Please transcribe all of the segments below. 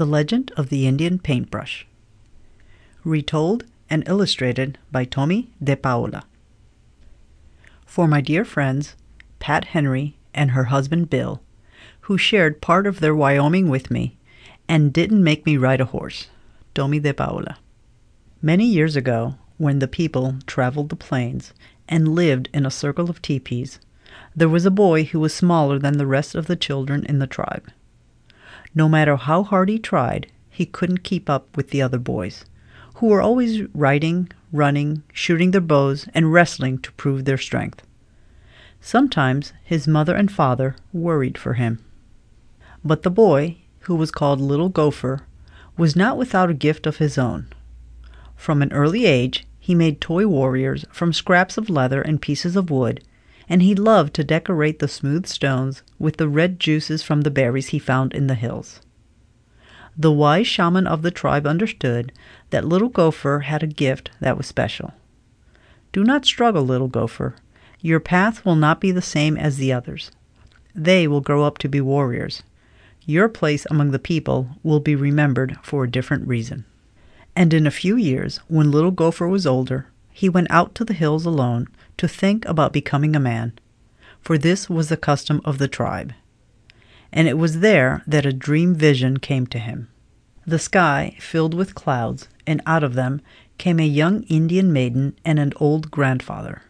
The Legend of the Indian Paintbrush. Retold and illustrated by Tommy De Paola. For my dear friends, Pat Henry and her husband Bill, who shared part of their Wyoming with me and didn't make me ride a horse. Tomie dePaola. Many years ago, when the people traveled the plains and lived in a circle of teepees, there was a boy who was smaller than the rest of the children in the tribe. No matter how hard he tried, he couldn't keep up with the other boys, who were always riding, running, shooting their bows, and wrestling to prove their strength. Sometimes his mother and father worried for him. But the boy, who was called Little Gopher, was not without a gift of his own. From an early age, he made toy warriors from scraps of leather and pieces of wood, and he loved to decorate the smooth stones with the red juices from the berries he found in the hills. The wise shaman of the tribe understood that Little Gopher had a gift that was special. Do not struggle, Little Gopher. Your path will not be the same as the others. They will grow up to be warriors. Your place among the people will be remembered for a different reason. And in a few years, when Little Gopher was older, he went out to the hills alone to think about becoming a man, for this was the custom of the tribe. And it was there that a dream vision came to him. The sky filled with clouds, and out of them came a young Indian maiden and an old grandfather.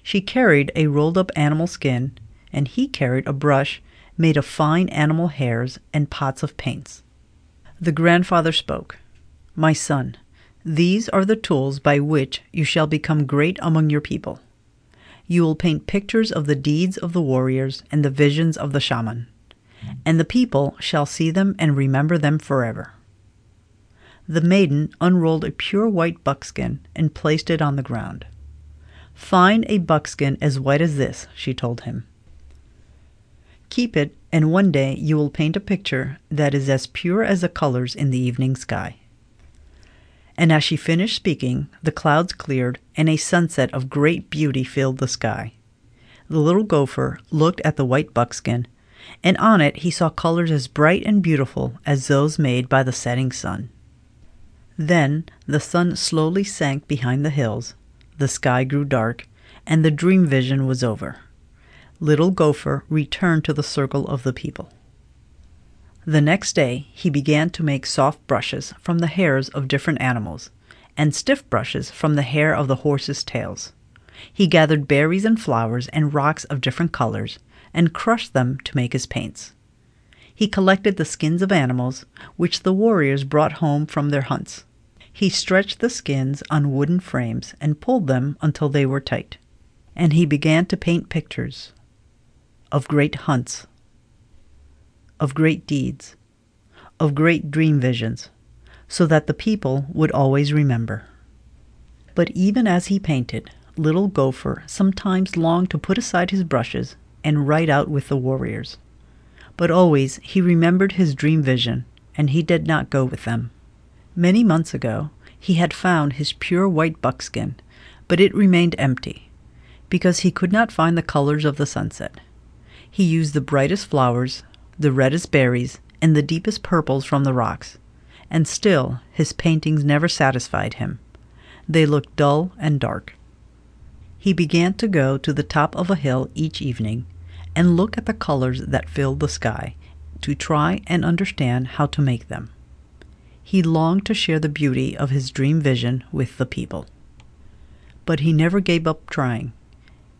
She carried a rolled up animal skin, and he carried a brush made of fine animal hairs and pots of paints. The grandfather spoke My son, these are the tools by which you shall become great among your people. You will paint pictures of the deeds of the warriors and the visions of the shaman, and the people shall see them and remember them forever. The maiden unrolled a pure white buckskin and placed it on the ground. Find a buckskin as white as this, she told him. Keep it, and one day you will paint a picture that is as pure as the colors in the evening sky. And as she finished speaking, the clouds cleared, and a sunset of great beauty filled the sky. The little gopher looked at the white buckskin, and on it he saw colors as bright and beautiful as those made by the setting sun. Then the sun slowly sank behind the hills, the sky grew dark, and the dream vision was over. Little Gopher returned to the circle of the people. The next day he began to make soft brushes from the hairs of different animals, and stiff brushes from the hair of the horses' tails. He gathered berries and flowers and rocks of different colors, and crushed them to make his paints. He collected the skins of animals, which the warriors brought home from their hunts. He stretched the skins on wooden frames and pulled them until they were tight. And he began to paint pictures of great hunts of great deeds, of great dream visions, so that the people would always remember. But even as he painted, little Gopher sometimes longed to put aside his brushes and ride out with the warriors. But always he remembered his dream vision, and he did not go with them. Many months ago, he had found his pure white buckskin, but it remained empty, because he could not find the colors of the sunset. He used the brightest flowers the reddest berries, and the deepest purples from the rocks, and still his paintings never satisfied him. They looked dull and dark. He began to go to the top of a hill each evening and look at the colors that filled the sky to try and understand how to make them. He longed to share the beauty of his dream vision with the people. But he never gave up trying,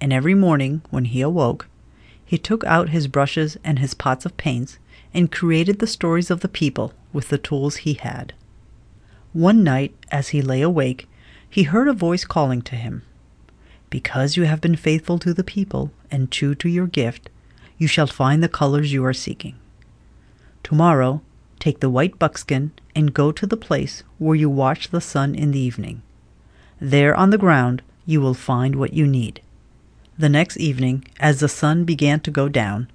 and every morning when he awoke, he took out his brushes and his pots of paints and created the stories of the people with the tools he had. One night, as he lay awake, he heard a voice calling to him Because you have been faithful to the people and true to your gift, you shall find the colors you are seeking. Tomorrow, take the white buckskin and go to the place where you watch the sun in the evening. There on the ground, you will find what you need. The next evening, as the sun began to go down,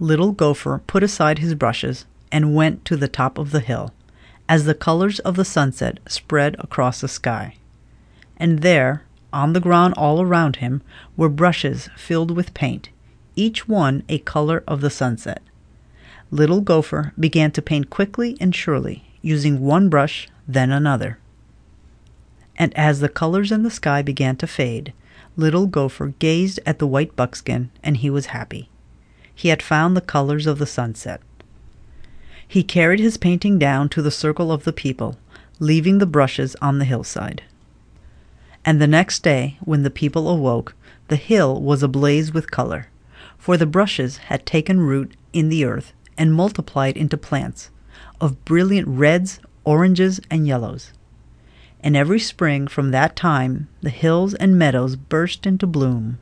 Little Gopher put aside his brushes and went to the top of the hill, as the colors of the sunset spread across the sky. And there, on the ground all around him, were brushes filled with paint, each one a color of the sunset. Little Gopher began to paint quickly and surely, using one brush, then another. And as the colors in the sky began to fade, Little Gopher gazed at the white buckskin and he was happy. He had found the colors of the sunset. He carried his painting down to the circle of the people, leaving the brushes on the hillside. And the next day, when the people awoke, the hill was ablaze with color, for the brushes had taken root in the earth and multiplied into plants of brilliant reds, oranges, and yellows. And every spring from that time the hills and meadows burst into bloom.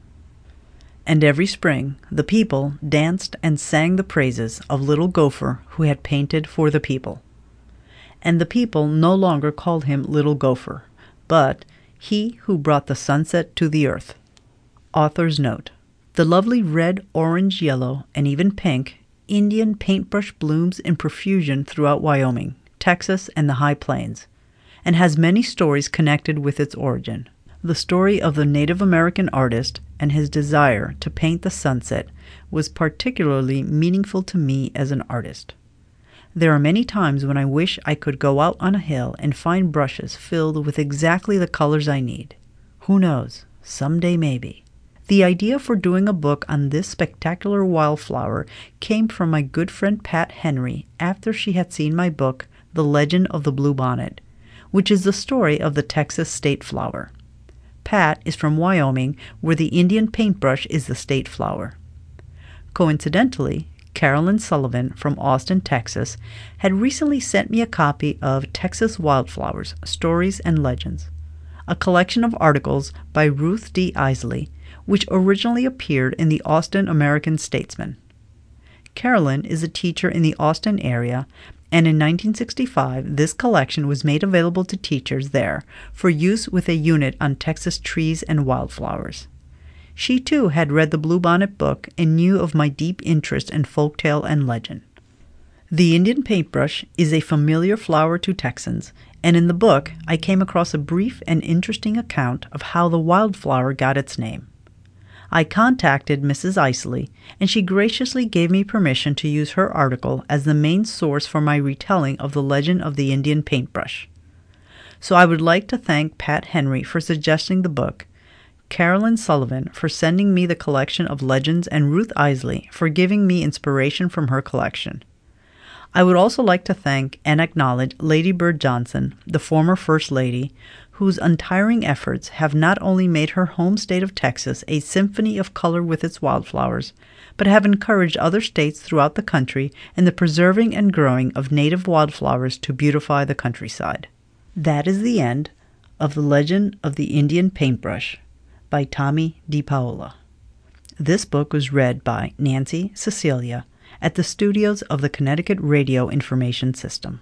And every spring the people danced and sang the praises of little Gopher who had painted for the people. And the people no longer called him Little Gopher, but he who brought the sunset to the earth. Author's note The lovely red, orange, yellow, and even pink Indian paintbrush blooms in profusion throughout Wyoming, Texas, and the High Plains, and has many stories connected with its origin. The story of the Native American artist and his desire to paint the sunset was particularly meaningful to me as an artist. There are many times when I wish I could go out on a hill and find brushes filled with exactly the colors I need. Who knows? Someday, maybe. The idea for doing a book on this spectacular wildflower came from my good friend Pat Henry after she had seen my book, The Legend of the Bluebonnet, which is the story of the Texas state flower. Pat is from Wyoming, where the Indian paintbrush is the state flower. Coincidentally, Carolyn Sullivan from Austin, Texas, had recently sent me a copy of Texas Wildflowers Stories and Legends, a collection of articles by Ruth D. Isley which originally appeared in the Austin American Statesman. Carolyn is a teacher in the Austin area, and in 1965 this collection was made available to teachers there for use with a unit on Texas trees and wildflowers. She too had read the Bluebonnet book and knew of my deep interest in folktale and legend. The Indian paintbrush is a familiar flower to Texans, and in the book I came across a brief and interesting account of how the wildflower got its name. I contacted Mrs. Isley, and she graciously gave me permission to use her article as the main source for my retelling of the legend of the Indian paintbrush. So I would like to thank Pat Henry for suggesting the book, Carolyn Sullivan for sending me the collection of legends, and Ruth Isley for giving me inspiration from her collection. I would also like to thank and acknowledge Lady Bird Johnson, the former First Lady, whose untiring efforts have not only made her home state of Texas a symphony of color with its wildflowers, but have encouraged other states throughout the country in the preserving and growing of native wildflowers to beautify the countryside. That is the end of The Legend of the Indian Paintbrush by Tomie dePaola. This book was read by Nancy Cecilia at the studios of the Connecticut Radio Information System.